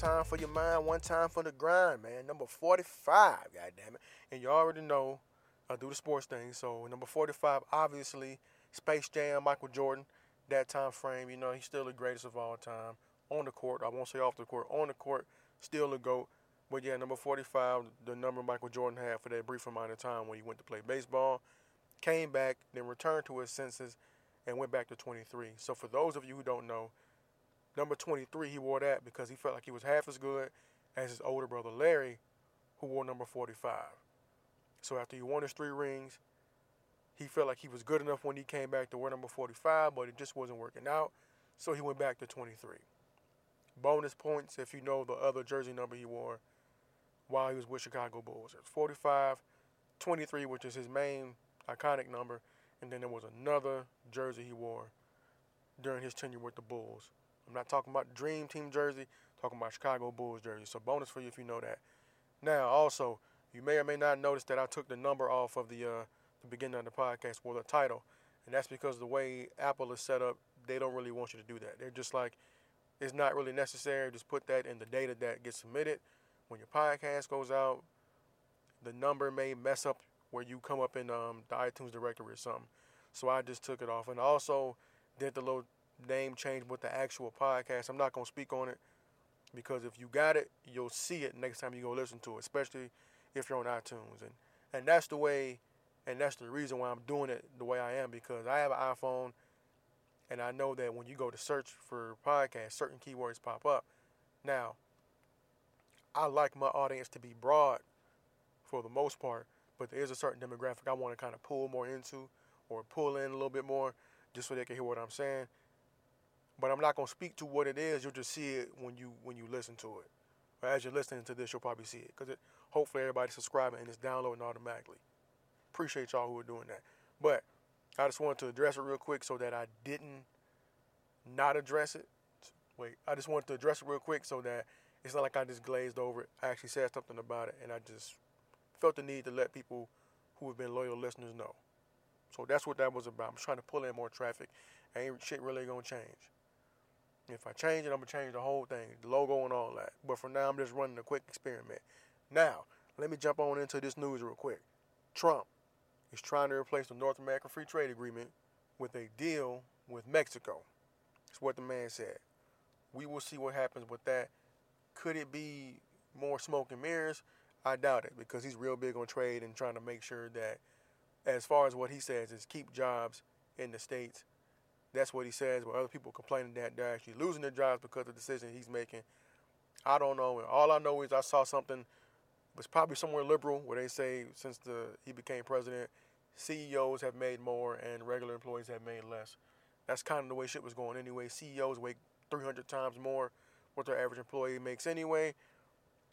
Time for your mind, one time for the grind, man. Number 45, goddamn it. And you already know I do the sports thing. So number 45, obviously, Space Jam, Michael Jordan, that time frame. You know, he's still the greatest of all time. On the court, I won't say off the court. On the court, still the GOAT. But yeah, number 45, the number Michael Jordan had for that brief amount of time when he went to play baseball, came back, then returned to his senses, and went back to 23. So for those of you who don't know, number 23, he wore that because he felt like he was half as good as his older brother Larry, who wore number 45. So after he won his three rings, he felt like he was good enough when he came back to wear number 45, but it just wasn't working out. So he went back to 23. Bonus points if you know the other jersey number he wore while he was with Chicago Bulls. It's 45, 23, which is his main iconic number, and then there was another jersey he wore during his tenure with the Bulls. I'm not talking about Dream Team jersey, talking about Chicago Bulls jersey. So bonus for you if you know that. Now, also, you may or may not notice that I took the number off of the uh, the beginning of the podcast for the title, and that's because the way Apple is set up, they don't really want you to do that. They're just like, it's not really necessary. Just put that in the data that gets submitted. When your podcast goes out, the number may mess up where you come up in um, the iTunes directory or something. So I just took it off, and also did the little name change with the actual podcast. I'm not gonna speak on it because if you got it, you'll see it next time you go listen to it, especially if you're on iTunes. And and that's the way, and that's the reason why I'm doing it the way I am because I have an iPhone, and I know that when you go to search for podcasts, certain keywords pop up. Now, I like my audience to be broad for the most part, but there is a certain demographic I want to kind of pull more into or pull in a little bit more just so they can hear what I'm saying but I'm not gonna speak to what it is. You'll just see it when you when you listen to it. Or as you're listening to this, you'll probably see it because it, hopefully everybody's subscribing and it's downloading automatically. Appreciate y'all who are doing that. But I just wanted to address it real quick so that I didn't not address it. Wait, I just wanted to address it real quick so that it's not like I just glazed over it. I actually said something about it, and I just felt the need to let people who have been loyal listeners know. So that's what that was about. I'm trying to pull in more traffic. Ain't shit really gonna change. If I change it, I'm gonna change the whole thing, the logo and all that. But for now, I'm just running a quick experiment. Now, let me jump on into this news real quick. Trump is trying to replace the North American Free Trade Agreement with a deal with Mexico. That's what the man said. We will see what happens with that. Could it be more smoke and mirrors? I doubt it because he's real big on trade and trying to make sure that, as far as what he says, is keep jobs in the states that's what he says. But other people complaining that they're actually losing their jobs because of the decision he's making. I don't know. All I know is I saw something. was probably somewhere liberal where they say since the he became president, CEOs have made more and regular employees have made less. That's kind of the way shit was going anyway. CEOs make 300 times more what their average employee makes anyway.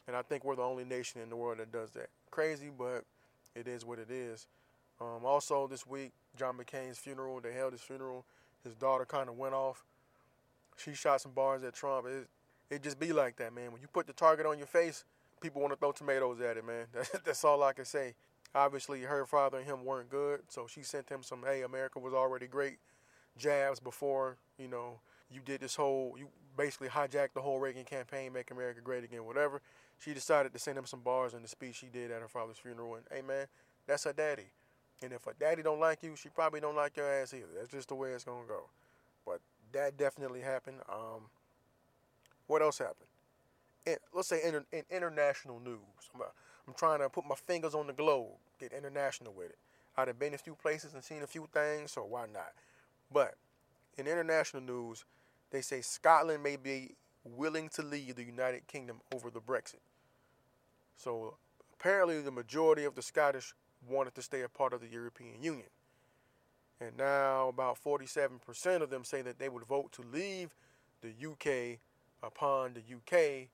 And I think we're the only nation in the world that does that. Crazy, but it is what it is. Um, also, this week, John McCain's funeral, they held his funeral his daughter kind of went off. She shot some bars at Trump. It, it just be like that, man. When you put the target on your face, people want to throw tomatoes at it, man. That's, that's all I can say. Obviously, her father and him weren't good, so she sent him some, hey, America was already great jabs before, you know, you did this whole, you basically hijacked the whole Reagan campaign, make America great again, whatever. She decided to send him some bars in the speech she did at her father's funeral. And, hey, man, that's her daddy. And if a daddy don't like you, she probably don't like your ass either. That's just the way it's gonna go. But that definitely happened. Um, what else happened? In, let's say in, in international news. I'm, uh, I'm trying to put my fingers on the globe, get international with it. I've been a few places and seen a few things, so why not? But in international news, they say Scotland may be willing to leave the United Kingdom over the Brexit. So apparently, the majority of the Scottish wanted to stay a part of the European Union. And now about 47% of them say that they would vote to leave the UK upon the UK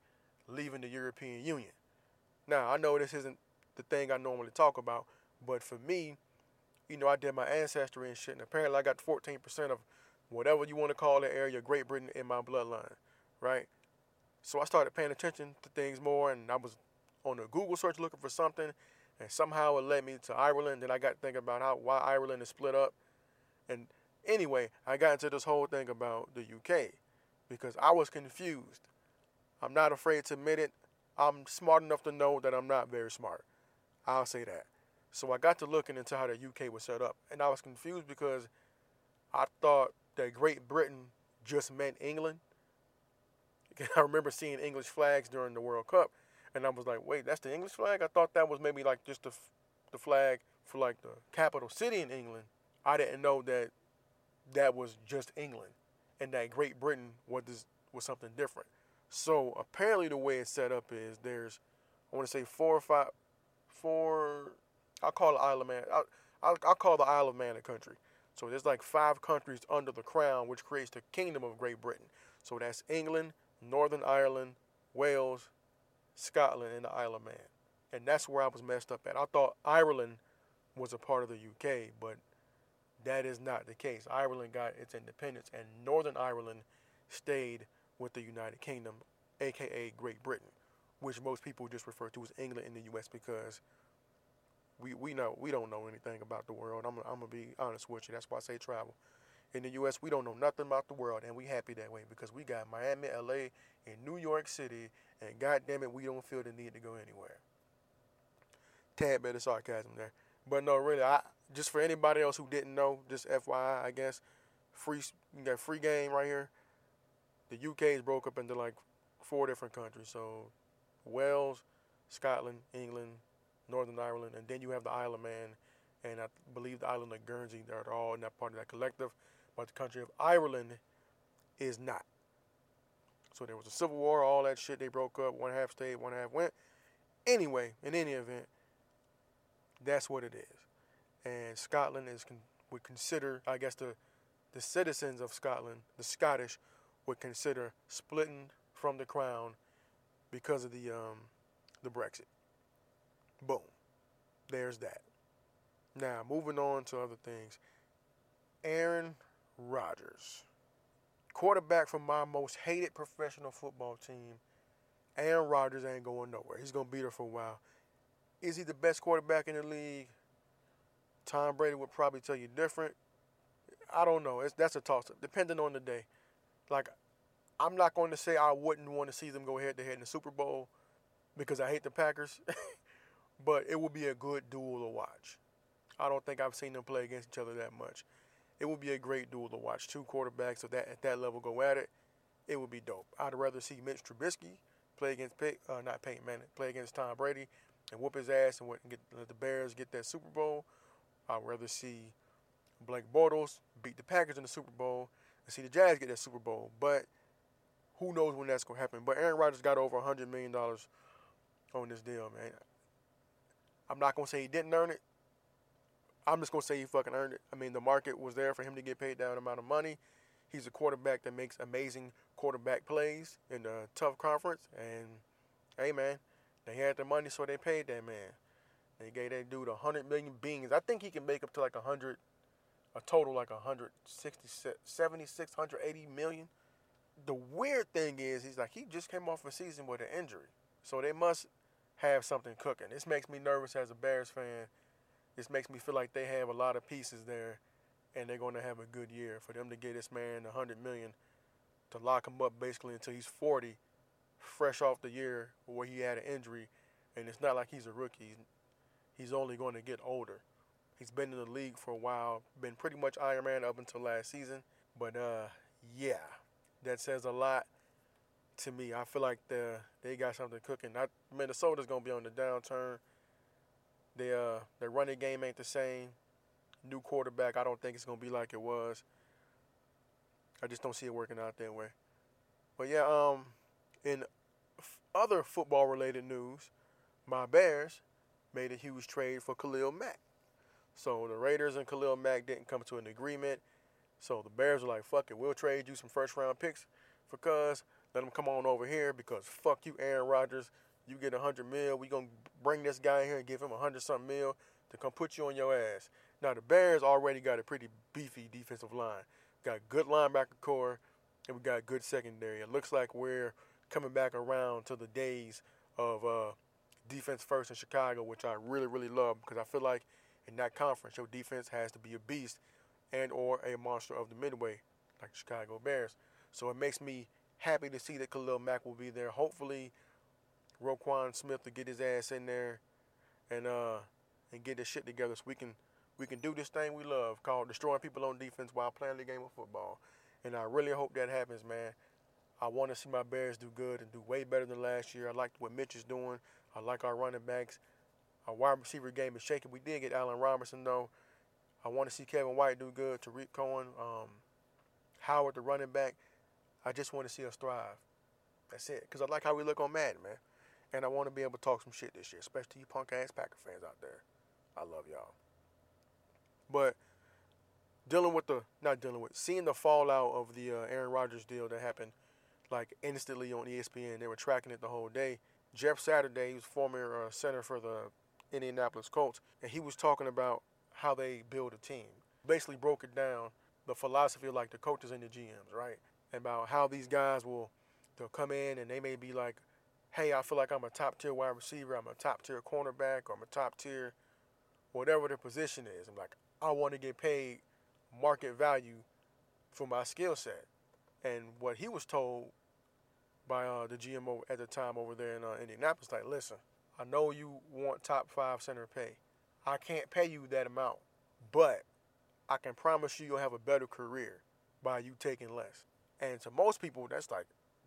leaving the European Union. Now, I know this isn't the thing I normally talk about, but for me, you know, I did my ancestry and shit, and apparently I got 14% of whatever you want to call that area, Great Britain, in my bloodline, right? So I started paying attention to things more, and I was on a Google search looking for something, and somehow it led me to Ireland. Then I got thinking about how why Ireland is split up, and anyway, I got into this whole thing about the UK because I was confused. I'm not afraid to admit it. I'm smart enough to know that I'm not very smart. I'll say that. So I got to looking into how the UK was set up, and I was confused because I thought that Great Britain just meant England. I remember seeing English flags during the World Cup, and I was like, "Wait, that's the English flag?" I thought that was maybe like just the the flag for like the capital city in England. I didn't know that that was just England, and that Great Britain was this, was something different. So apparently, the way it's set up is there's, I want to say four or five, four. I'll call it Isle of Man. I'll, I'll, I'll call the Isle of Man a country. So there's like five countries under the crown, which creates the Kingdom of Great Britain. So that's England, Northern Ireland, Wales, Scotland, and the Isle of Man. And that's where I was messed up at. I thought Ireland was a part of the UK, but that is not the case. Ireland got its independence, and Northern Ireland stayed with the United Kingdom, aka Great Britain, which most people just refer to as England in the US because we, we know we don't know anything about the world. I'm, I'm gonna be honest with you. That's why I say travel. In the U.S., we don't know nothing about the world, and we happy that way because we got Miami, L.A., and New York City, and goddamn it, we don't feel the need to go anywhere. Tad bit of sarcasm there, but no, really, I just for anybody else who didn't know, just FYI, I guess, free you got free game right here. The UK is broke up into like four different countries, so Wales, Scotland, England, Northern Ireland, and then you have the Isle of Man, and I believe the island of Guernsey. They're all in that part of that collective, but the country of Ireland is not. So there was a civil war, all that shit. They broke up. One half stayed, one half went. Anyway, in any event, that's what it is. And Scotland is would consider, I guess, the the citizens of Scotland, the Scottish, would consider splitting from the crown because of the um, the Brexit. Boom. There's that. Now, moving on to other things. Aaron Rodgers, quarterback for my most hated professional football team. Aaron Rodgers ain't going nowhere. He's going to be there for a while. Is he the best quarterback in the league? Tom Brady would probably tell you different. I don't know. It's, that's a toss up, depending on the day. Like, I'm not going to say I wouldn't want to see them go head to head in the Super Bowl because I hate the Packers. but it would be a good duel to watch. I don't think I've seen them play against each other that much. It would be a great duel to watch. Two quarterbacks of that at that level go at it. It would be dope. I'd rather see Mitch Trubisky play against uh, not Peyton Manning, play against Tom Brady and whoop his ass and get let the Bears get that Super Bowl. I'd rather see Blake Bortles beat the Packers in the Super Bowl and see the Jags get that Super Bowl. But who knows when that's gonna happen? But Aaron Rodgers got over hundred million dollars on this deal, man. I'm not gonna say he didn't earn it. I'm just gonna say he fucking earned it. I mean, the market was there for him to get paid that amount of money. He's a quarterback that makes amazing quarterback plays in a tough conference. And hey, man, they had the money, so they paid that man. They gave that dude a hundred million beans. I think he can make up to like a hundred, a total like a hundred sixty, seventy six hundred eighty million. The weird thing is, he's like he just came off a season with an injury, so they must have something cooking. This makes me nervous as a Bears fan. This makes me feel like they have a lot of pieces there, and they're going to have a good year. For them to get this man a hundred million to lock him up basically until he's 40, fresh off the year where he had an injury, and it's not like he's a rookie. He's only going to get older. He's been in the league for a while, been pretty much Iron Man up until last season. But uh, yeah, that says a lot to me. I feel like the they got something cooking. Not Minnesota's gonna be on the downturn. Their uh, their running game ain't the same. New quarterback, I don't think it's gonna be like it was. I just don't see it working out that way. But yeah, um, in f- other football related news, my Bears made a huge trade for Khalil Mack. So the Raiders and Khalil Mack didn't come to an agreement. So the Bears were like, fuck it, we'll trade you some first round picks for cuz Let him come on over here because fuck you, Aaron Rodgers. You get a hundred mil. We gonna bring this guy here and give him a hundred something mil to come put you on your ass. Now the Bears already got a pretty beefy defensive line. Got good linebacker core, and we got good secondary. It looks like we're coming back around to the days of uh, defense first in Chicago, which I really really love because I feel like in that conference your defense has to be a beast and or a monster of the midway like the Chicago Bears. So it makes me happy to see that Khalil Mack will be there. Hopefully, Roquan Smith to get his ass in there and uh and get this shit together so we can we can do this thing we love called destroying people on defense while playing the game of football. And I really hope that happens, man. I want to see my Bears do good and do way better than last year. I like what Mitch is doing. I like our running backs. Our wide receiver game is shaking. We did get Allen Robinson though. I want to see Kevin White do good. Tarik Cohen, um, Howard, the running back. I just want to see us thrive. That's it. Because I like how we look on Madden, man. And I want to be able to talk some shit this year, especially you punk ass Packer fans out there. I love y'all. But dealing with the, not dealing with, seeing the fallout of the uh, Aaron Rodgers deal that happened like instantly on ESPN. They were tracking it the whole day. Jeff Saturday, he was former uh, center for the Indianapolis Colts, and he was talking about how they build a team. Basically broke it down, the philosophy of like the coaches and the GMs, right? About how these guys will they'll come in and they may be like, hey, I feel like I'm a top tier wide receiver, I'm a top tier cornerback, or I'm a top tier whatever the position is. I'm like, I want to get paid market value for my skill set. And what he was told by uh, the GMO at the time over there in uh, Indianapolis, like, listen, I know you want top five center pay. I can't pay you that amount, but I can promise you you'll have a better career by you taking less. And to most people, that's like,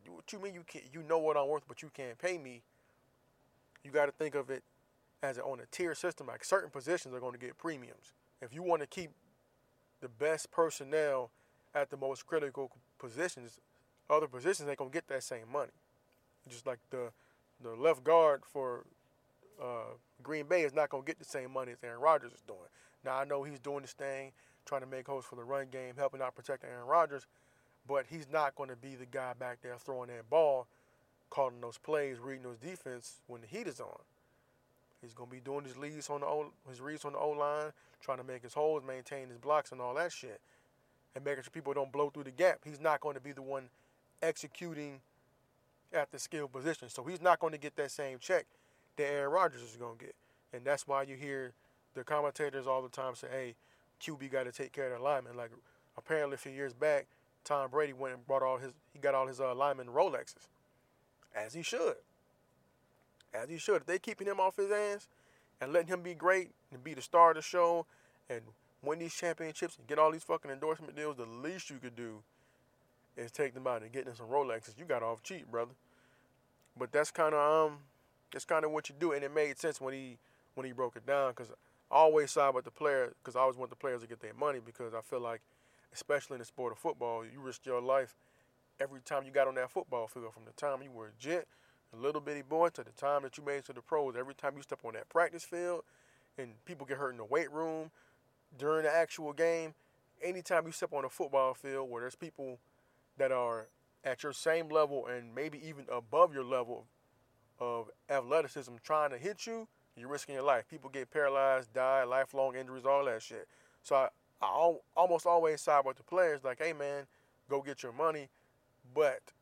what you mean you can you know what I'm worth, but you can't pay me? You got to think of it as a, on a tier system. Like certain positions are going to get premiums. If you want to keep the best personnel at the most critical positions, other positions ain't gonna get that same money. Just like the the left guard for uh, Green Bay is not gonna get the same money as Aaron Rodgers is doing. Now I know he's doing this thing, trying to make hosts for the run game, helping out protect Aaron Rodgers, but he's not gonna be the guy back there throwing that ball, calling those plays, reading those defense when the heat is on. He's gonna be doing his leads on the o, his reads on the O line, trying to make his holes, maintain his blocks, and all that shit, and making sure people don't blow through the gap. He's not going to be the one executing at the skill position, so he's not going to get that same check that Aaron Rodgers is going to get, and that's why you hear the commentators all the time say, "Hey, QB got to take care of the lineman." Like apparently a few years back, Tom Brady went and brought all his he got all his uh, lineman Rolexes, as he should as he should. If they keeping him off his ass and letting him be great and be the star of the show and win these championships and get all these fucking endorsement deals, the least you could do is take them out and get them some Rolexes. You got off cheap, brother. But that's kind of um, that's kind of what you do, and it made sense when he when he broke it down because I always side with the player because I always want the players to get their money because I feel like, especially in the sport of football, you risk your life every time you got on that football field from the time you were a jet a little bitty boy to the time that you made it to the pros. Every time you step on that practice field and people get hurt in the weight room during the actual game, anytime you step on a football field where there's people that are at your same level and maybe even above your level of athleticism trying to hit you, you're risking your life. People get paralyzed, die, lifelong injuries, all that shit. So I, I almost always side with the players like, hey man, go get your money. But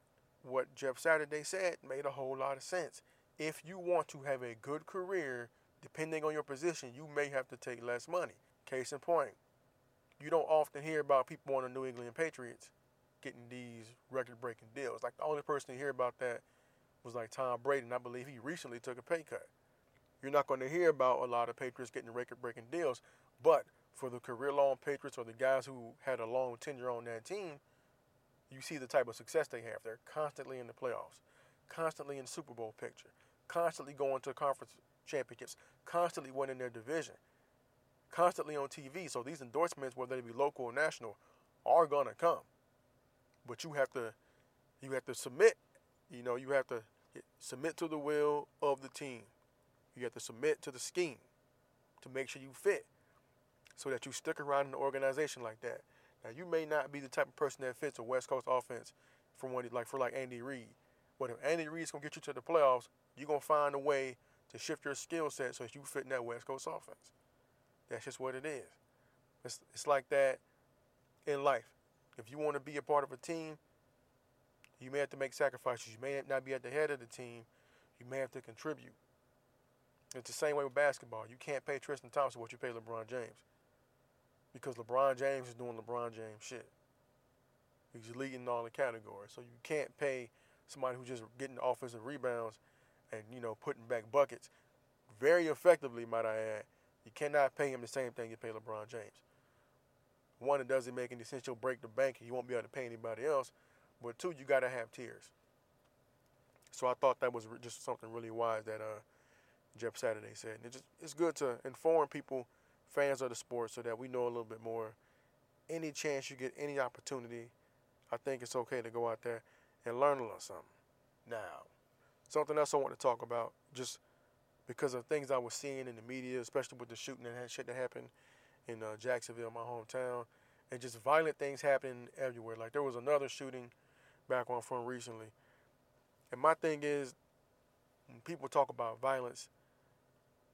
what Jeff Saturday said made a whole lot of sense. If you want to have a good career, depending on your position, you may have to take less money. Case in point, you don't often hear about people on the New England Patriots getting these record breaking deals. Like the only person to hear about that was like Tom Brady, and I believe he recently took a pay cut. You're not going to hear about a lot of Patriots getting record breaking deals, but for the career long Patriots or the guys who had a long tenure on that team, you see the type of success they have. They're constantly in the playoffs, constantly in Super Bowl picture, constantly going to conference championships, constantly winning their division, constantly on TV. So these endorsements, whether they be local or national, are gonna come. But you have to, you have to submit. You know, you have to submit to the will of the team. You have to submit to the scheme to make sure you fit, so that you stick around in an organization like that. Now, you may not be the type of person that fits a West Coast offense from when like for like Andy Reid. But if Andy Reid's gonna get you to the playoffs, you're gonna find a way to shift your skill set so that you fit in that West Coast offense. That's just what it is. It's it's like that in life. If you want to be a part of a team, you may have to make sacrifices. You may not be at the head of the team. You may have to contribute. It's the same way with basketball. You can't pay Tristan Thompson what you pay LeBron James. Because LeBron James is doing LeBron James shit. He's leading all the categories. So you can't pay somebody who's just getting offensive rebounds and, you know, putting back buckets very effectively, might I add. You cannot pay him the same thing you pay LeBron James. One, it doesn't make any sense. You'll break the bank and you won't be able to pay anybody else. But two, you got to have tiers. So I thought that was just something really wise that uh, Jeff Saturday said. And it just, it's good to inform people, fans of the sport, so that we know a little bit more. Any chance you get any opportunity, I think it's okay to go out there and learn a little something. Now, something else I want to talk about, just because of things I was seeing in the media, especially with the shooting and shit that happened in uh, Jacksonville, my hometown, and just violent things happening everywhere. Like there was another shooting back on from recently. And my thing is, when people talk about violence,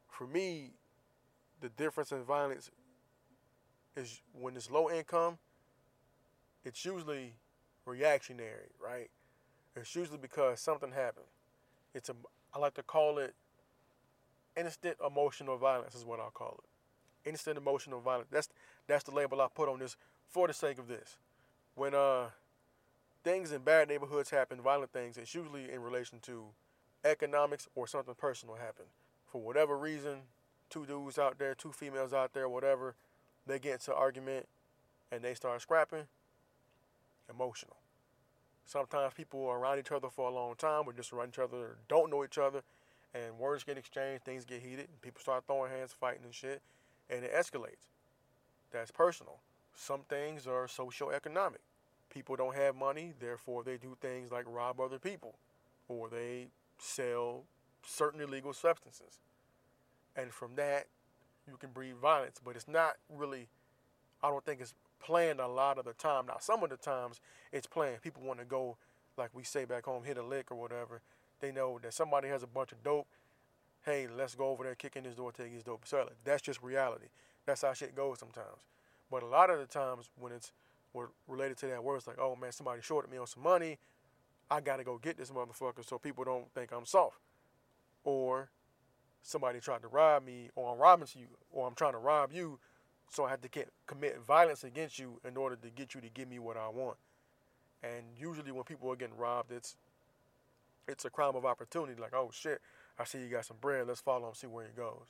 for me, the difference in violence is when it's low income, it's usually reactionary, right? It's usually because something happened. It's a I like to call it instant emotional violence is what I call it. Instant emotional violence. That's that's the label I put on this for the sake of this. When uh things in bad neighborhoods happen, violent things, it's usually in relation to economics or something personal happened. For whatever reason, two dudes out there, two females out there, whatever, they get into argument and they start scrapping. Emotional. Sometimes people are around each other for a long time, or just around each other, don't know each other, and words get exchanged, things get heated, and people start throwing hands, fighting and shit, and it escalates. That's personal. Some things are socio-economic people don't have money, therefore they do things like rob other people or they sell certain illegal substances. And from that, you can breed violence, but it's not really, I don't think it's planned a lot of the time. Now, some of the times it's planned. People want to go, like we say back home, hit a lick or whatever. They know that somebody has a bunch of dope. Hey, let's go over there, kick in his door, take his dope, sell it. That's just reality. That's how shit goes sometimes. But a lot of the times when it's related to that word. It's like, oh man, somebody shorted me on some money. I gotta go get this motherfucker so people don't think I'm soft. Or somebody tried to rob me, or I'm robbing you, or I'm trying to rob you, so I have to get, commit violence against you in order to get you to give me what I want. And usually when people are getting robbed, it's it's a crime of opportunity. Like, oh shit, I see you got some bread. Let's follow him, see where he goes.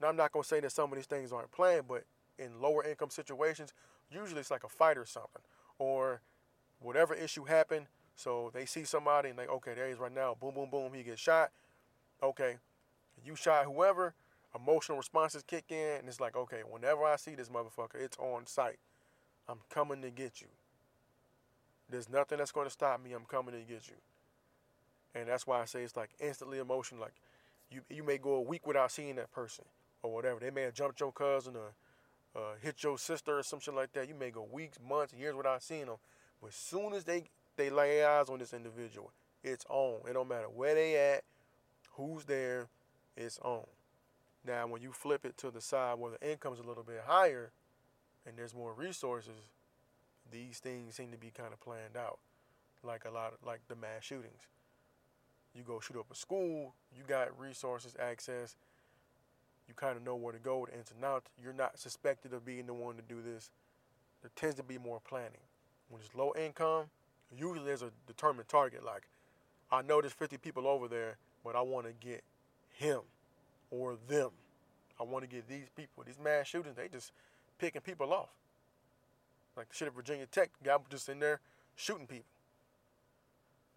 Now I'm not gonna say that some of these things aren't planned, but in lower income situations, usually it's like a fight or something, or whatever issue happened. So they see somebody and like, okay, there he is right now. Boom, boom, boom. He gets shot. Okay, you shot whoever. Emotional responses kick in, and it's like, okay, whenever I see this motherfucker, it's on sight. I'm coming to get you. There's nothing that's going to stop me. I'm coming to get you. And that's why I say it's like instantly emotional. Like you, you may go a week without seeing that person or whatever. They may have jumped your cousin or uh, hit your sister or some shit like that, you may go weeks, months, years without seeing them. But as soon as they they lay eyes on this individual, it's on. It don't matter where they at, who's there, it's on. Now, when you flip it to the side where the income's a little bit higher, and there's more resources, these things seem to be kind of planned out, like a lot of like the mass shootings. You go shoot up a school, you got resources, access you kind of know where to go and outs. You're not suspected of being the one to do this. There tends to be more planning. When it's low income, usually there's a determined target. Like, I know there's 50 people over there, but I want to get him or them. I want to get these people. These mass shootings, they just picking people off. Like the shit at Virginia Tech, guy was just in there shooting people.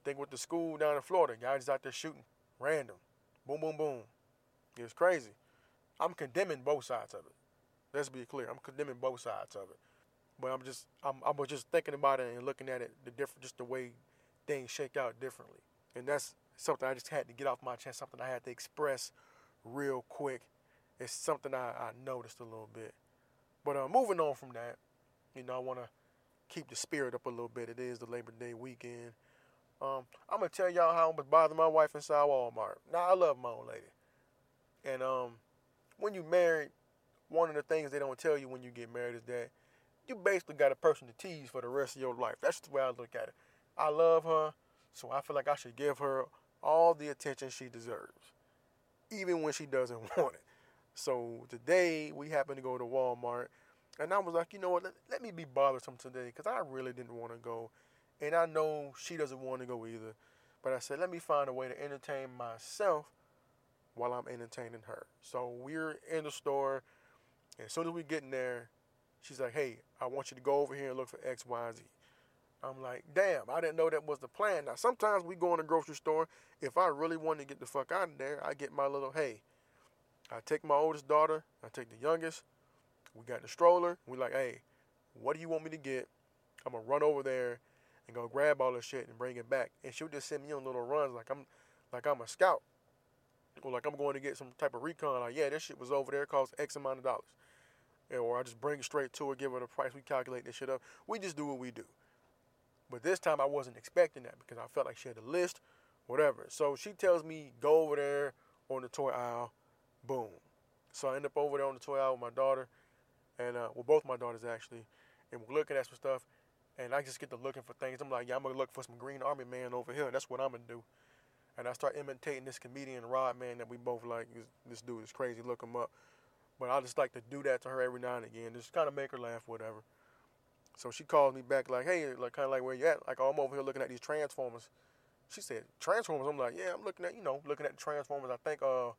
Think with the school down in Florida, guys out there shooting random. Boom, boom, boom. It's crazy. I'm condemning both sides of it. Let's be clear. I'm condemning both sides of it. But I'm just I'm I was just thinking about it and looking at it the different just the way things shake out differently. And that's something I just had to get off my chest, something I had to express real quick. It's something I, I noticed a little bit. But uh, moving on from that, you know, I want to keep the spirit up a little bit. It is the Labor Day weekend. Um, I'm gonna tell y'all how it was bothering my wife inside Walmart. Now I love my old lady, and um, when you married, one of the things they don't tell you when you get married is that you basically got a person to tease for the rest of your life. That's the way I look at it. I love her, so I feel like I should give her all the attention she deserves, even when she doesn't want it. So today we happened to go to Walmart, and I was like, you know what? Let, let me be bothersome today because I really didn't want to go, and I know she doesn't want to go either. But I said, let me find a way to entertain myself while I'm entertaining her. So we're in the store. And as soon as we get in there, she's like, hey, I want you to go over here and look for X, Y, Z. I'm like, damn, I didn't know that was the plan. Now, sometimes we go in the grocery store. If I really want to get the fuck out of there, I get my little, hey, I take my oldest daughter, I take the youngest. We got the stroller. We like, hey, what do you want me to get? I'm gonna run over there and go grab all this shit and bring it back. And she'll just send me on little runs like I'm like I'm a scout. Or like I'm going to get some type of recon. Like, yeah, this shit was over there, cost X amount of dollars. or I just bring it straight to her, give her the price, we calculate this shit up. We just do what we do. But this time I wasn't expecting that because I felt like she had a list, whatever. So she tells me, go over there on the toy aisle, boom. So I end up over there on the toy aisle with my daughter, and uh, well, both my daughters actually, and we're looking at some stuff, and I just get to looking for things. I'm like, yeah, I'm gonna look for some Green Army Man over here. That's what I'm gonna do. And I start imitating this comedian Rod Man that we both like. This dude is crazy. Look him up. But I just like to do that to her every now and again, just kind of make her laugh, whatever. So she calls me back like, hey, like kind of like where you at? Like oh, I'm over here looking at these Transformers. She said Transformers. I'm like, yeah, I'm looking at you know looking at the Transformers. I think uh,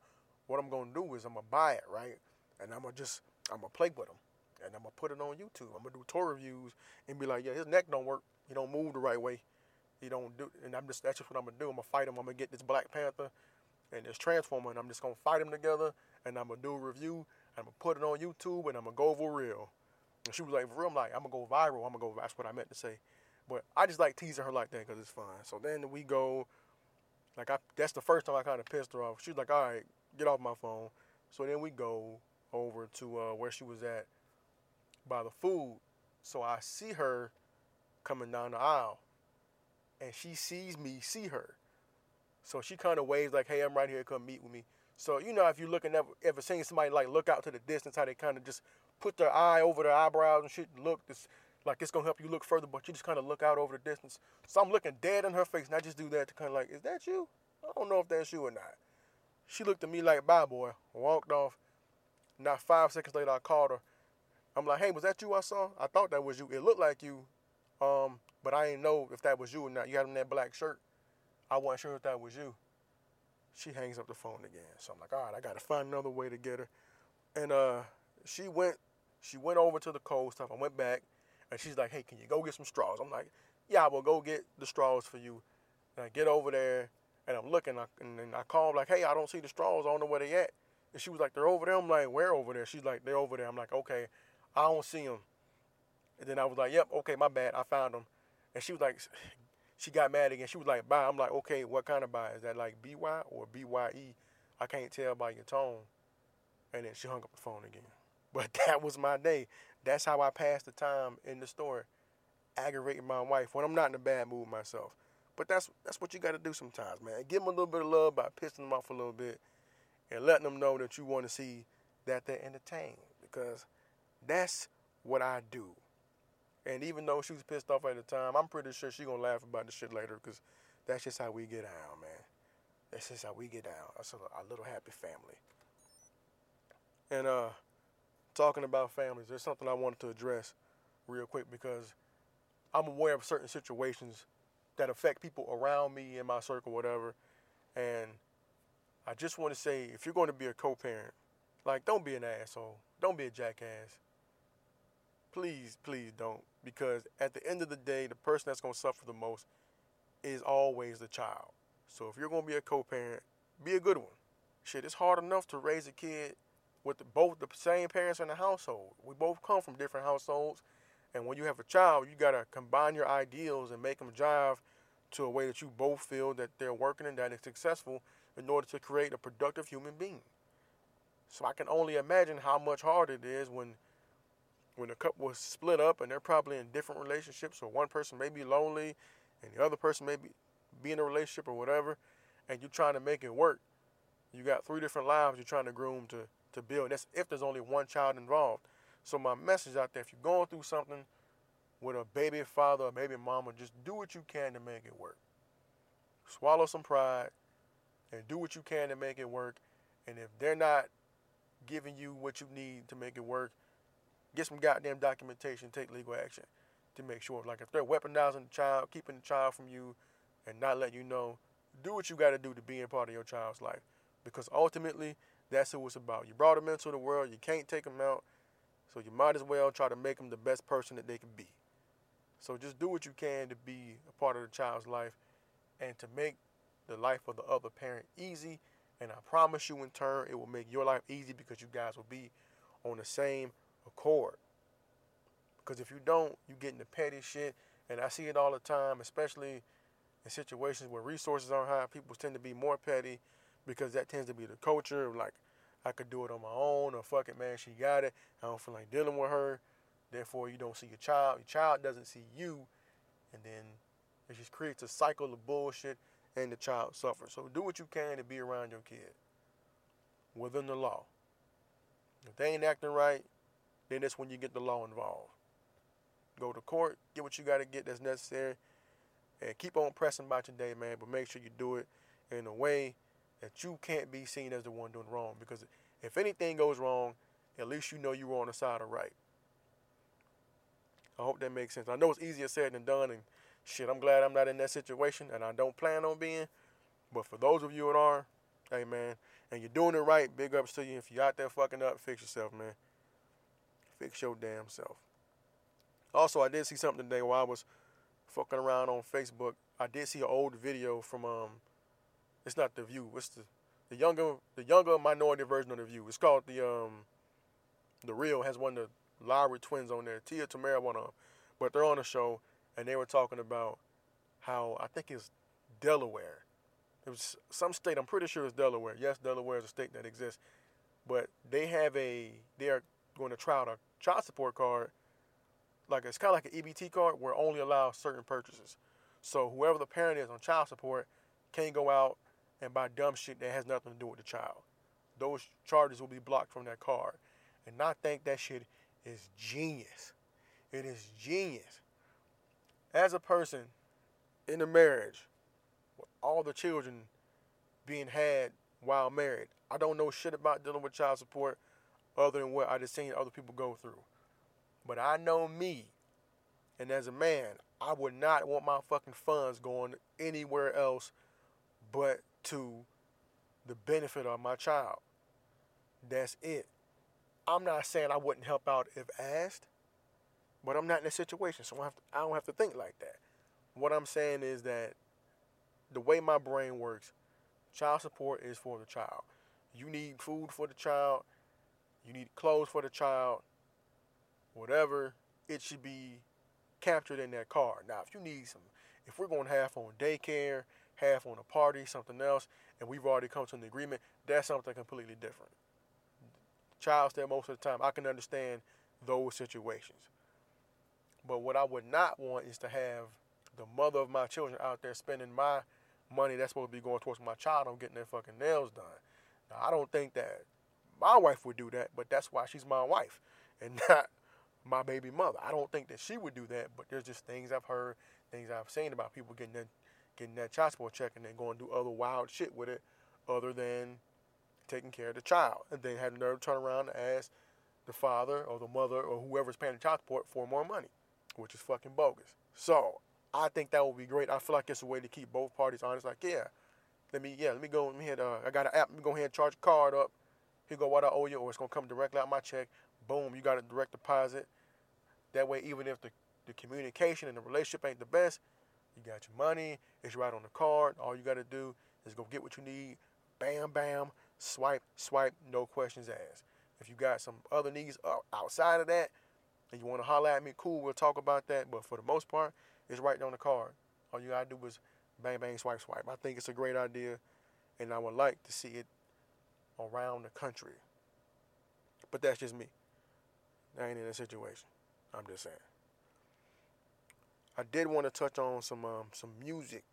what I'm gonna do is I'm gonna buy it right, and I'm gonna just I'm gonna play with them, and I'm gonna put it on YouTube. I'm gonna do tour reviews and be like, yeah, his neck don't work. He don't move the right way. He don't do, and I'm just that's just what I'm gonna do. I'm gonna fight him. I'm gonna get this Black Panther and this Transformer, and I'm just gonna fight them together, and I'm gonna do a review. I'm gonna put it on YouTube, and I'm gonna go over real. And she was like, for real, I'm like, I'm gonna go viral. I'm gonna go. That's what I meant to say. But I just like teasing her like that because it's fun. So then we go, like I, that's the first time I kind of pissed her off. She was like, all right, get off my phone. So then we go over to uh, where she was at by the food. So I see her coming down the aisle, and she sees me see her. So she kind of waves like, "Hey, I'm right here. Come meet with me." So you know, if you're looking ever ever seen somebody like look out to the distance, how they kind of just put their eye over their eyebrows and shit, look this like it's gonna help you look further, but you just kind of look out over the distance. So I'm looking dead in her face, and I just do that to kind of like, "Is that you?" I don't know if that's you or not. She looked at me like, "Bye, boy," walked off. Not five seconds later, I called her. I'm like, "Hey, was that you I saw? I thought that was you. It looked like you, um, but I didn't know if that was you or not. You had on that black shirt. I wasn't sure if that was you." She hangs up the phone again. So I'm like, "All right, I gotta find another way to get her." And uh, she went, she went over to the cold stuff. I went back, and she's like, "Hey, can you go get some straws?" I'm like, "Yeah, I will go get the straws for you." And I get over there and I'm looking, and I call like, hey, I don't see the straws. I don't know where they at. And she was like, they're over there. I'm like, where over there? She's like, they're over there. I'm like, okay, I don't see them. And then I was like, yep, okay, my bad. I found them. And she was like, she got mad again. She was like, bye. I'm like, okay, what kind of bye? Is that like B-Y or B-Y-E? I can't tell by your tone. And then she hung up the phone again. But that was my day. That's how I passed the time in the store, aggravating my wife when I'm not in a bad mood myself. But that's that's what you got to do sometimes, man. Give them a little bit of love by pissing them off a little bit and letting them know that you want to see that they're entertained because that's what I do. And even though she was pissed off at the time, I'm pretty sure she's to laugh about the shit later because that's just how we get down, man. That's just how we get down. That's a, a little happy family. And uh, talking about families, there's something I wanted to address real quick because I'm aware of certain situations that affect people around me in my circle, whatever. And I just want to say, if you're going to be a co-parent, like don't be an asshole, don't be a jackass. Please, please don't, because at the end of the day, the person that's going to suffer the most is always the child. So if you're going to be a co-parent, be a good one. Shit, it's hard enough to raise a kid with both the same parents in the household. We both come from different households and when you have a child, you got to combine your ideals and make them jive to a way that you both feel that they're working and that it's successful in order to create a productive human being. So I can only imagine how much harder it is when when a couple is split up and they're probably in different relationships, or one person may be lonely and the other person may be, be in a relationship or whatever, and you're trying to make it work. You got three different lives you're trying to groom to, to build. That's if there's only one child involved. So my message out there, if you're going through something with a baby father or baby mama, just do what you can to make it work. Swallow some pride and do what you can to make it work. And if they're not giving you what you need to make it work, get some goddamn documentation, take legal action to make sure. Like if they're weaponizing the child, keeping the child from you, and not letting you know, do what you got to do to be a part of your child's life, because ultimately that's who it's about. You brought them into the world, you can't take them out, so you might as well try to make them the best person that they can be. So just do what you can to be a part of the child's life, and to make the life of the other parent easy. And I promise you, in turn, it will make your life easy because you guys will be on the same accord. Because if you don't, you get into petty shit. And I see it all the time, especially in situations where resources aren't high. People tend to be more petty because that tends to be the culture. Like, I could do it on my own, or fuck it, man, she got it. I don't feel like dealing with her. Therefore, you don't see your child. Your child doesn't see you. And then it just creates a cycle of bullshit, and the child suffers. So do what you can to be around your kid within the law. If they ain't acting right, then that's when you get the law involved. Go to court, get what you got to get that's necessary, and keep on pressing about your day, man. But make sure you do it in a way that you can't be seen as the one doing wrong. Because if anything goes wrong, at least you know you were on the side of right. I hope that makes sense. I know it's easier said than done, and shit, I'm glad I'm not in that situation, and I don't plan on being. But for those of you that are, hey man, and you're doing it right, big ups to you. If you're out there fucking up, fix yourself, man. Fix your damn self. Also, I did see something today while I was fucking around on Facebook. I did see an old video from um, it's not the View. It's the the younger the younger minority version of the View. It's called the um, the Real has one of the Mowry twins on there. Tia Tamera one of them, but they're on the show and they were talking about how I think it's Delaware. It was some state. I'm pretty sure it's Delaware. Yes, Delaware is a state that exists, but they have a they are going to try out a child support card, like it's kind of like an EBT card where only allow certain purchases. So whoever the parent is on child support can't go out and buy dumb shit that has nothing to do with the child. Those charges will be blocked from that card. And I think that shit is genius. It is genius. As a person in a marriage, with all the children being had while married, I don't know shit about dealing with child support other than what I just seen other people go through. But I know me, and as a man, I would not want my fucking funds going anywhere else but to the benefit of my child. That's it. I'm not saying I wouldn't help out if asked, but I'm not in a situation, so I, to, I don't have to think like that. What I'm saying is that the way my brain works, child support is for the child. You need food for the child, you need clothes for the child, whatever, it should be captured in that card. Now, if you need some, if we're going half on daycare, half on a party, something else, and we've already come to an agreement, that's something completely different. Child stay most of the time, I can understand those situations. But what I would not want is to have the mother of my children out there spending my money that's supposed to be going towards my child on getting their fucking nails done. Now, I don't think that my wife would do that, but that's why she's my wife and not my baby mother. I don't think that she would do that, but there's just things I've heard, things I've seen about people getting that getting that child support check and then going to do other wild shit with it other than taking care of the child. And then had to turn around and ask the father or the mother or whoever's paying the child support for more money, which is fucking bogus. So I think that would be great. I feel like it's a way to keep both parties honest. Like, yeah, let me, yeah, let me go. Hit. Uh, I got an app. Let me go ahead and charge a card up. Here go what I owe you, or it's gonna come directly out my check. Boom, you got a direct deposit. That way, even if the, the communication and the relationship ain't the best, you got your money. It's right on the card. All you got to do is go get what you need. Bam, bam. Swipe, swipe. No questions asked. If you got some other needs outside of that, and you want to holler at me, cool. We'll talk about that. But for the most part, it's right on the card. All you gotta do is bang, bang, swipe, swipe. I think it's a great idea, and I would like to see it around the country. But that's just me. I ain't in a situation. I'm just saying. I did want to touch on some um, some music,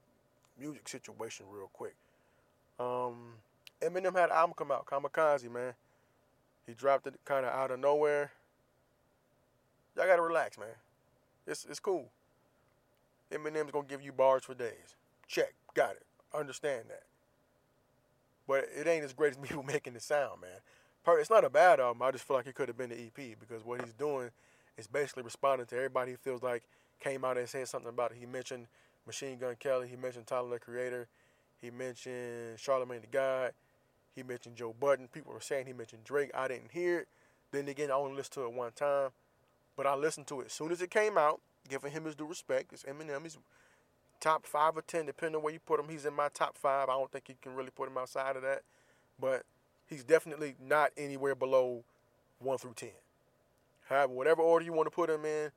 music situation real quick. Um, Eminem had an album come out, Kamikaze, man. He dropped it kind of out of nowhere. Y'all gotta relax, man. It's it's cool. Eminem's gonna give you bars for days. Check, got it. Understand that. But it ain't as great as people making it sound, man. It's not a bad album. I just feel like it could have been the EP because what he's doing is basically responding to everybody he feels like came out and said something about it. He mentioned Machine Gun Kelly. He mentioned Tyler the Creator. He mentioned Charlemagne the God. He mentioned Joe Budden. People were saying he mentioned Drake. I didn't hear it. Then again, I only listened to it one time. But I listened to it as soon as it came out, giving him his due respect. It's Eminem. He's top five or ten, depending on where you put him. He's in my top five. I don't think you can really put him outside of that. But he's definitely not anywhere below one through ten. However, whatever order you want to put him in,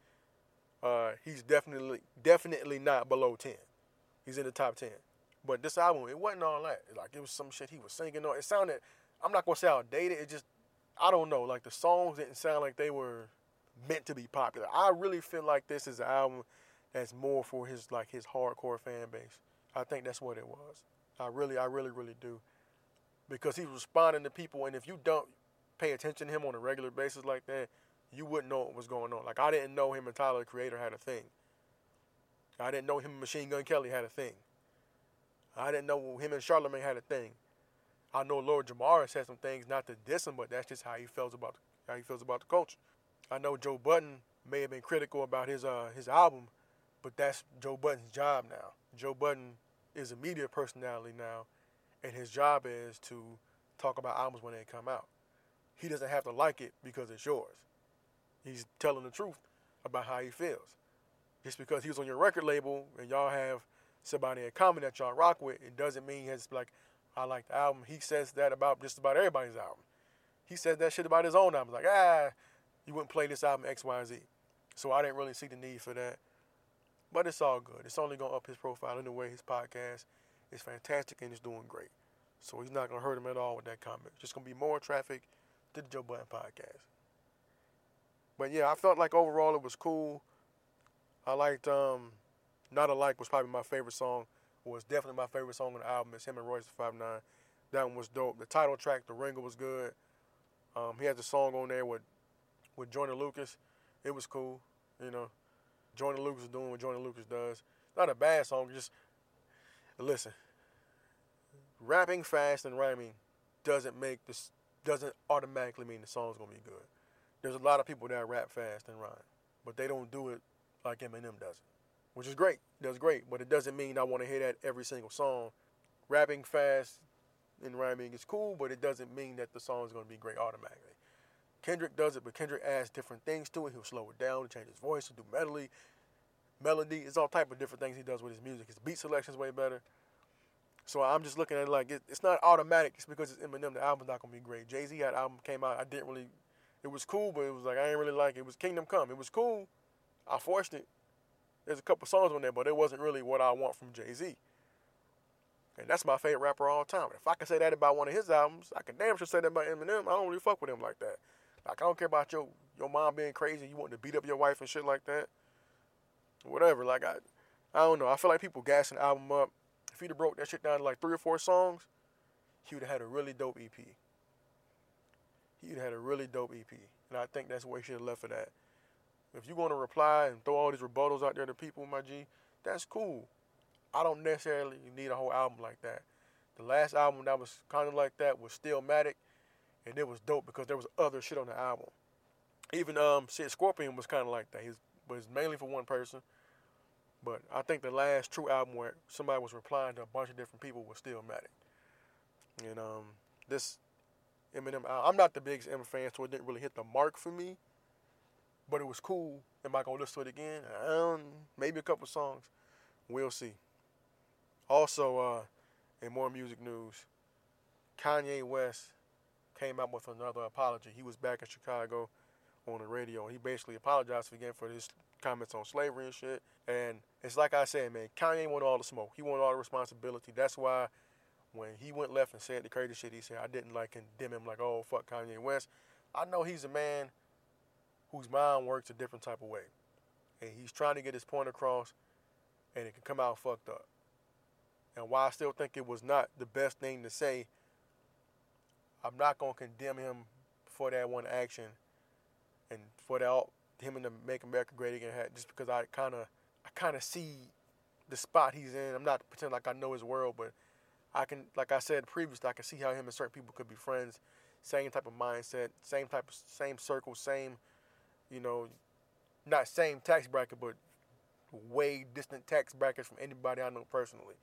uh, he's definitely definitely not below ten. He's in the top ten. But this album, it wasn't all that. Like it was some shit he was singing on. It sounded. I'm not gonna say outdated. It just, I don't know. Like the songs didn't sound like they were meant to be popular. I really feel like this is an album that's more for his like his hardcore fan base. I think that's what it was. I really, I really, really do. Because he's responding to people, and if you don't pay attention to him on a regular basis like that, you wouldn't know what was going on. Like I didn't know him and Tyler the Creator had a thing. I didn't know him and Machine Gun Kelly had a thing. I didn't know him and Charlemagne had a thing. I know Lord Jamar said some things not to diss him, but that's just how he feels about how he feels about the culture. I know Joe Budden may have been critical about his uh, his album, but that's Joe Budden's job now. Joe Budden is a media personality now, and his job is to talk about albums when they come out. He doesn't have to like it because it's yours. He's telling the truth about how he feels. Just because he was on your record label and y'all have somebody in common that y'all rock with, it doesn't mean he he's like, I like the album. He says that about just about everybody's album. He says that shit about his own album. Like, ah, you wouldn't play this album X, Y, and Z. So I didn't really see the need for that. But it's all good. It's only gonna up his profile anyway. His podcast is fantastic and it's doing great. So he's not gonna hurt him at all with that comment. It's just gonna be more traffic to the Joe Budden podcast. But yeah, I felt like overall it was cool. I liked um, Not Alike was probably my favorite song. Was definitely my favorite song on the album. It's him and Royce Five Nine. That one was dope. The title track, The Ringer, was good. Um, he had the song on there with with Joyner Lucas. It was cool, you know. Joyner Lucas is doing what Joyner Lucas does. Not a bad song, just listen. Rapping fast and rhyming doesn't make this doesn't automatically mean the song's gonna be good. There's a lot of people that rap fast and rhyme, but they don't do it like Eminem does it, which is great. Does great, but it doesn't mean I want to hear that every single song. Rapping fast and rhyming is cool, but it doesn't mean that the song is going to be great automatically. Kendrick does it, but Kendrick adds different things to it. He'll slow it down, change his voice, he'll do melody, melody. It's all type of different things he does with his music. His beat selection is way better. So I'm just looking at it like it, it's not automatic. It's because it's Eminem. The album's not gonna be great. Jay Z had album came out. I didn't really. It was cool, but it was like I didn't really like it. It was Kingdom Come. It was cool. I forced it. There's a couple songs on there, but it wasn't really what I want from Jay Z. And that's my favorite rapper all time. If I can say that about one of his albums, I can damn sure say that about Eminem. I don't really fuck with him like that. Like I don't care about your your mom being crazy, you want to beat up your wife and shit like that. Whatever. Like I I don't know. I feel like people gassing the album up. If he'd have broke that shit down to like three or four songs, he would have had a really dope EP. Have had a really dope EP. And I think that's where he should have left for that. If you're going to reply and throw all these rebuttals out there to people, my G, that's cool. I don't necessarily need a whole album like that. The last album that was kind of like that was Stillmatic, and it was dope because there was other shit on the album. Even um, shit, Scorpion was kind of like that. He was mainly for one person, but I think the last true album where somebody was replying to a bunch of different people was Stillmatic. And um, this Eminem, I'm not the biggest Eminem fan, so it didn't really hit the mark for me. But it was cool. Am I gonna listen to it again? Um, maybe a couple songs. We'll see. Also, uh, in more music news, Kanye West came out with another apology. He was back in Chicago on the radio. He basically apologized again for his comments on slavery and shit. And it's like I said, man, Kanye wanted all the smoke. He wanted all the responsibility. That's why when he went left and said the crazy shit he said, I didn't like condemn him like, oh fuck Kanye West. I know he's a man whose mind works a different type of way. And he's trying to get his point across, and it can come out fucked up. And while I still think it was not the best thing to say, I'm not gonna condemn him for that one action, and for that him and the Make America Great Again hat, just because I kind of I kind of see the spot he's in. I'm not pretending like I know his world, but I can, like I said previously, I can see how him and certain people could be friends. Same type of mindset, same type of same circle, same, you know, not same tax bracket, but way distant tax brackets from anybody I know personally.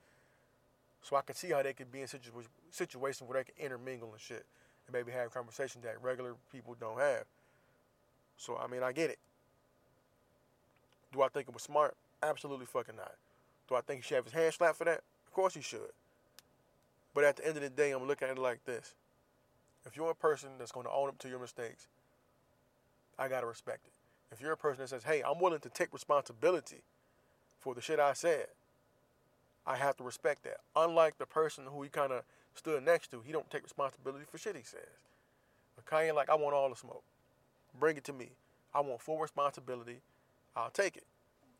So I can see how they could be in situ- situations where they can intermingle and shit, and maybe have conversations that regular people don't have. So I mean, I get it. Do I think it was smart? Absolutely fucking not. Do I think he should have his hand slapped for that? Of course he should. But at the end of the day, I'm looking at it like this. If you're a person that's going to own up to your mistakes, I got to respect it. If you're a person that says, hey, I'm willing to take responsibility for the shit I said, I have to respect that. Unlike the person who he kind of stood next to, he don't take responsibility for shit he says. But Kanye, like, I want all the smoke. Bring it to me. I want full responsibility. I'll take it.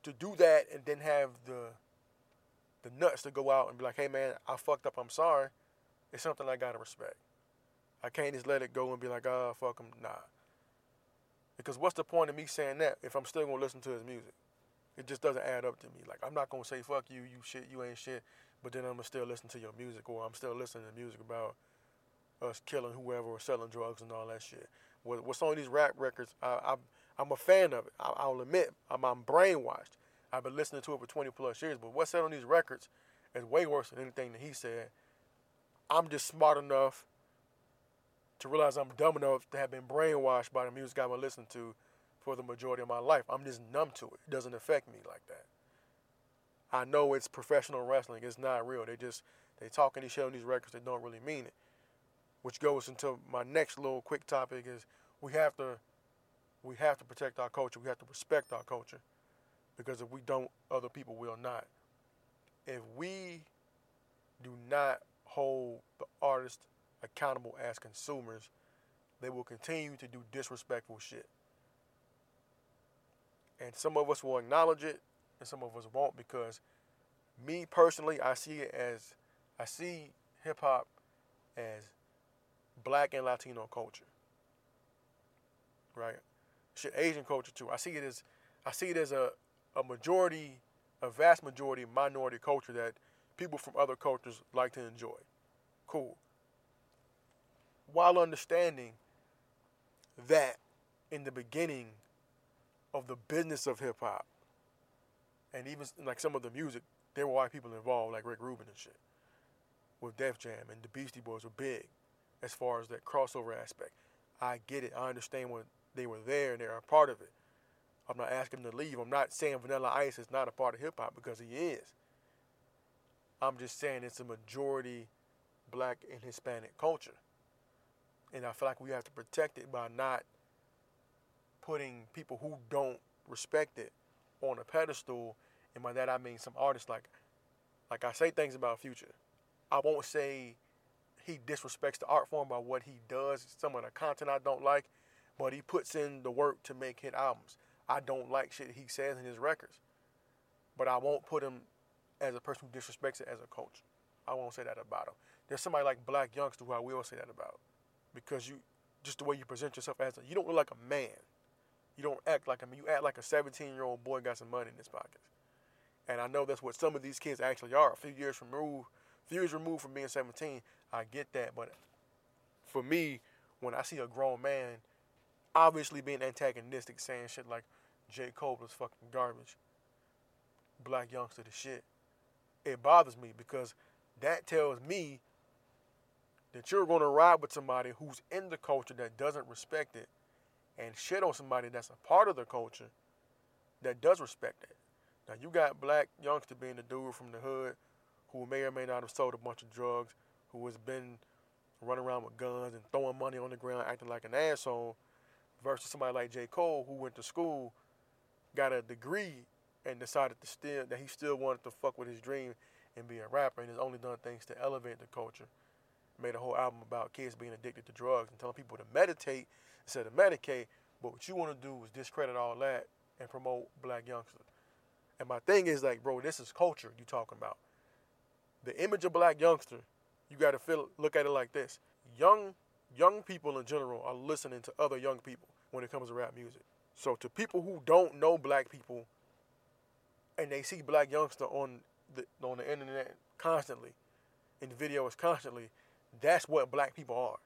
To do that and then have the the nuts to go out and be like, hey man, I fucked up, I'm sorry, it's something I gotta respect. I can't just let it go and be like, oh, fuck him, nah. Because what's the point of me saying that if I'm still gonna listen to his music? It just doesn't add up to me. Like I'm not gonna say fuck you, you shit, you ain't shit, but then I'm gonna still listen to your music, or I'm still listening to music about us killing whoever or selling drugs and all that shit. What's on these rap records? I, am a fan of it. I, will admit, I'm, I'm brainwashed. I've been listening to it for 20 plus years, but what's said on these records is way worse than anything that he said. I'm just smart enough to realize I'm dumb enough to have been brainwashed by the music I've been listening to for the majority of my life. I'm just numb to it. It doesn't affect me like that. I know it's professional wrestling. It's not real. They just they talking these shit on these records. They don't really mean it. Which goes into my next little quick topic is we have to we have to protect our culture. We have to respect our culture because if we don't, other people will not. If we do not hold the artists accountable as consumers, they will continue to do disrespectful shit. And some of us will acknowledge it, and some of us won't because me personally, I see it as I see hip hop as black and Latino culture. Right? Shit, Asian culture too. I see it as I see it as a a majority, a vast majority minority culture that people from other cultures like to enjoy. Cool. While understanding that in the beginning of the business of hip hop, and even like some of the music, there were white people involved, like Rick Rubin and shit, with Def Jam, and the Beastie Boys were big as far as that crossover aspect. I get it. I understand when they were there and they're a part of it. I'm not asking him to leave. I'm not saying Vanilla Ice is not a part of hip hop because he is. I'm just saying it's a majority black and Hispanic culture. And I feel like we have to protect it by not putting people who don't respect it on a pedestal. And by that I mean some artists like like I say things about Future. I won't say he disrespects the art form by what he does, some of the content I don't like, but he puts in the work to make hit albums. I don't like shit he says in his records, but I won't put him as a person who disrespects it as a coach. I won't say that about him. There's somebody like Blac Youngsta who I will say that about, because you just the way you present yourself as a you don't look like a man. You don't act like a man. You act like a 17 year old boy got some money in his pockets. And I know that's what some of these kids actually are. A few years removed, few years removed from being 17, I get that. But for me, when I see a grown man obviously being antagonistic, saying shit like J. Cole was fucking garbage, Blac Youngsta the shit. It bothers me because that tells me that you're going to ride with somebody who's in the culture that doesn't respect it and shit on somebody that's a part of the culture that does respect it. Now, you got Blac Youngsta being the dude from the hood who may or may not have sold a bunch of drugs, who has been running around with guns and throwing money on the ground, acting like an asshole versus somebody like J. Cole who went to school, got a degree, and decided to still that he still wanted to fuck with his dream and be a rapper, and has only done things to elevate the culture. Made a whole album about kids being addicted to drugs and telling people to meditate instead of medicate, But what you want to do is discredit all that and promote Blac Youngstas. And my thing is like, bro, this is culture you talking about. The image of Blac Youngsta, you got to feel look at it like this. Young young people in general are listening to other young people when it comes to rap music. So to people who don't know black people and they see Blac Youngsta on the on the internet constantly, in the videos constantly, that's what black people are.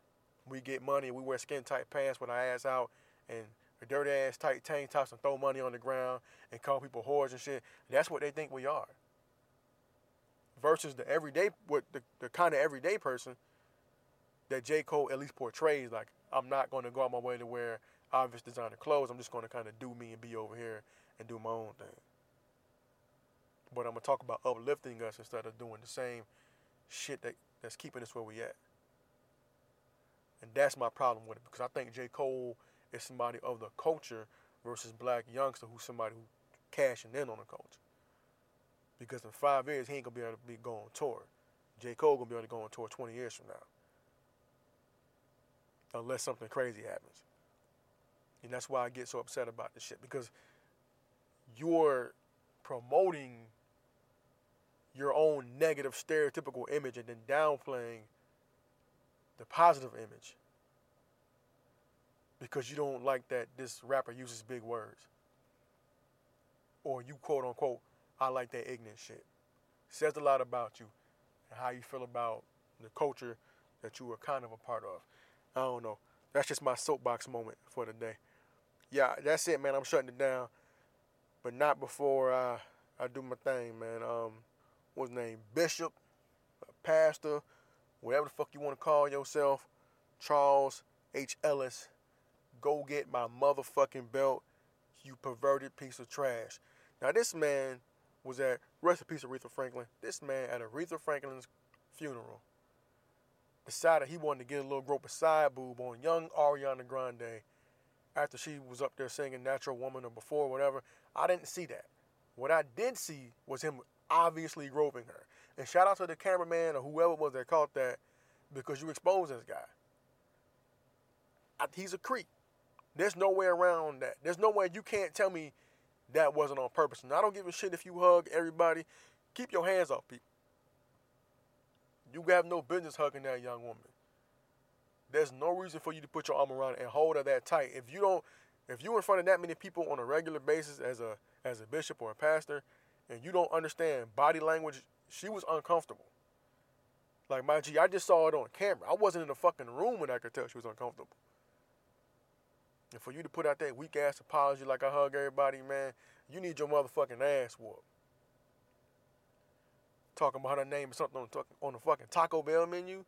We get money, we wear skin tight pants with our ass out and a dirty ass tight tank tops and throw money on the ground and call people whores and shit. That's what they think we are. Versus the everyday, what the, the kind of everyday person that J. Cole at least portrays. Like, I'm not to go out my way to wear obvious designer clothes. I'm just going to kind of do me and be over here and do my own thing. But I'm going to talk about uplifting us instead of doing the same shit that, that's keeping us where we at. And that's my problem with it because I think J. Cole is somebody of the culture versus Blac Youngsta who's somebody who cashing in on the culture. Because in five years he ain't gonna be able to be going on tour. J. Cole gonna be able to go on tour 20 years from now unless something crazy happens. And that's why I get so upset about this shit because you're promoting your own negative stereotypical image and then downplaying the positive image because you don't like that this rapper uses big words or you quote unquote I like that ignorant shit. Says a lot about you and how you feel about the culture that you were kind of a part of. I don't know. That's just my soapbox moment for the day. Yeah, that's it, man. I'm shutting it down, but not before I I do my thing, man. Um, what's name? Bishop, pastor, whatever the fuck you want to call yourself. Charles H. Ellis, go get my motherfucking belt, you perverted piece of trash. Now this man was at rest in peace Aretha Franklin. This man at Aretha Franklin's funeral decided he wanted to get a little grope of side boob on young Ariana Grande after she was up there singing Natural Woman or before, whatever. I didn't see that. What I did see was him obviously groping her. And shout out to the cameraman or whoever it was that caught that because you exposed this guy. I, he's a creep. There's no way around that. There's no way you can't tell me that wasn't on purpose. And I don't give a shit if you hug everybody. Keep your hands off people. You have no business hugging that young woman. There's no reason for you to put your arm around and hold her that tight. If you don't, if you're in front of that many people on a regular basis as a as a bishop or a pastor, and you don't understand body language, she was uncomfortable. Like my G, I just saw it on camera. I wasn't in the fucking room when I could tell she was uncomfortable. And for you to put out that weak ass apology like I hug everybody, man, you need your motherfucking ass whooped talking about her name or something on, on the fucking Taco Bell menu.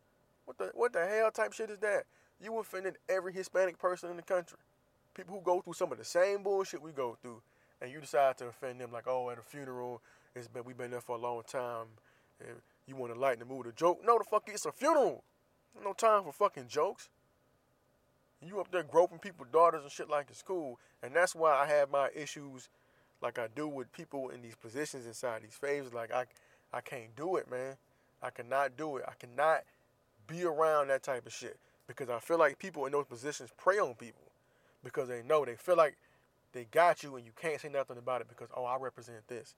What the what the hell type shit is that? You offended every Hispanic person in the country. People who go through some of the same bullshit we go through, and you decide to offend them like, oh, at a funeral, it's been we've been there for a long time, and you want to lighten the mood, a joke. No, the fuck, it's a funeral. No time for fucking jokes. You up there groping people's daughters and shit like it's cool, and that's why I have my issues, like I do with people in these positions inside these phases. Like I, I can't do it, man. I cannot do it. I cannot be around that type of shit because I feel like people in those positions prey on people because they know they feel like they got you and you can't say nothing about it because oh I represent this.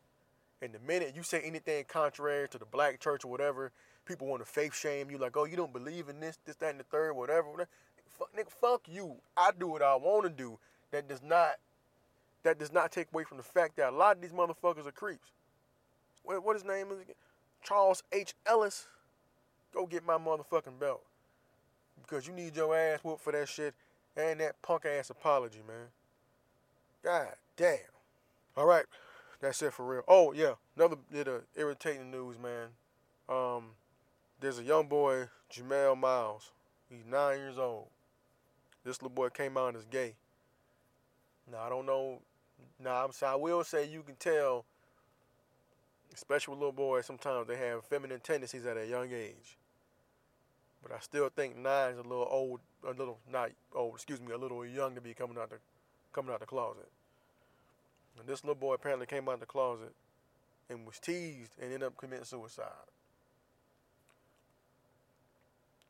And the minute you say anything contrary to the black church or whatever, people want to faith shame you like oh you don't believe in this, this, that, and the third, whatever. Fuck, nigga, fuck you. I do what I want to do. That does not that does not take away from the fact that a lot of these motherfuckers are creeps what, what his name is again? Charles H. Ellis. Go get my motherfucking belt. Because you need your ass whooped for that shit and that punk ass apology, man. God damn. All right. That's it for real. Oh, yeah. Another bit of irritating news, man. Um, there's a young boy, Jamel Myles. He's nine years old. This little boy came out as gay. Now, I don't know. Now, I'm sorry. I will say you can tell especially with little boys, sometimes they have feminine tendencies at a young age. But I still think nine is a little old, a little not old, excuse me, a little young to be coming out the coming out the closet. And this little boy apparently came out the closet and was teased and ended up committing suicide.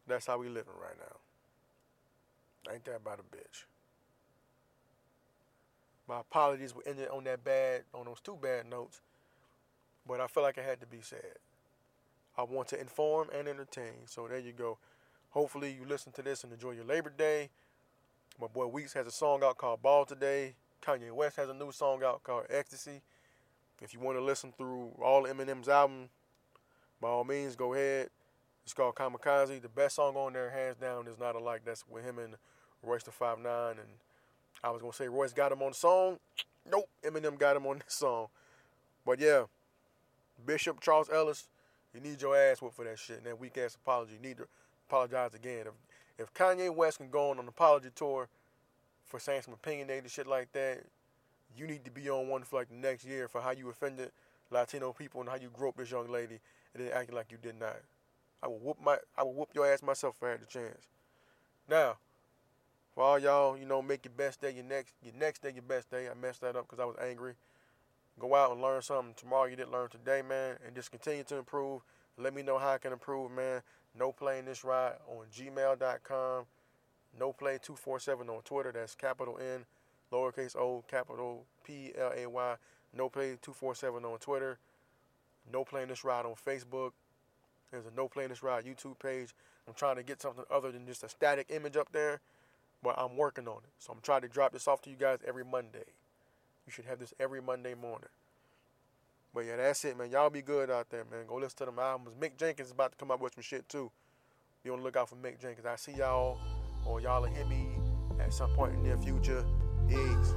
That's how we living right now. Ain't that about a bitch? My apologies were ended on that bad, on those two bad notes. But I feel like it had to be said. I want to inform and entertain. So there you go. Hopefully you listen to this and enjoy your Labor Day. My boy Weeks has a song out called Ball Today. Kanye West has a new song out called Ecstasy. If you want to listen through all Eminem's album, by all means, go ahead. It's called Kamikaze. The best song on there, hands down, is Not Alike. That's with him and Royce the Five Nine. And I was gonna say Royce got him on the song. Nope, Eminem got him on this song. But yeah, Bishop Charles Ellis, you need your ass whooped for that shit and that weak ass apology. You need to apologize again. If if Kanye West can go on an apology tour for saying some opinionated shit like that, you need to be on one for like the next year for how you offended Latino people and how you up this young lady and then acting like you did not. I will whoop my I will whoop your ass myself if I had the chance. Now, for all y'all, you know, make your best day your next your next day your best day. I messed that up because I was angry. Go out and learn something tomorrow you didn't learn today, man, and just continue to improve. Let me know how I can improve, man. No playing this ride on gmail.com. No play 247 on Twitter. That's capital N, lowercase o, capital P L A Y. No play 247 on Twitter. No playing this ride on Facebook. There's a No Playing This Ride YouTube page. I'm trying to get something other than just a static image up there, but I'm working on it. So I'm trying to drop this off to you guys every Monday. You should have this every Monday morning. But yeah, that's it, man. Y'all be good out there, man. Go listen to them albums. Mick Jenkins is about to come up with some shit too. Be on the lookout for Mick Jenkins. I see y'all, or y'all will hear me at some point in the near future. Peace.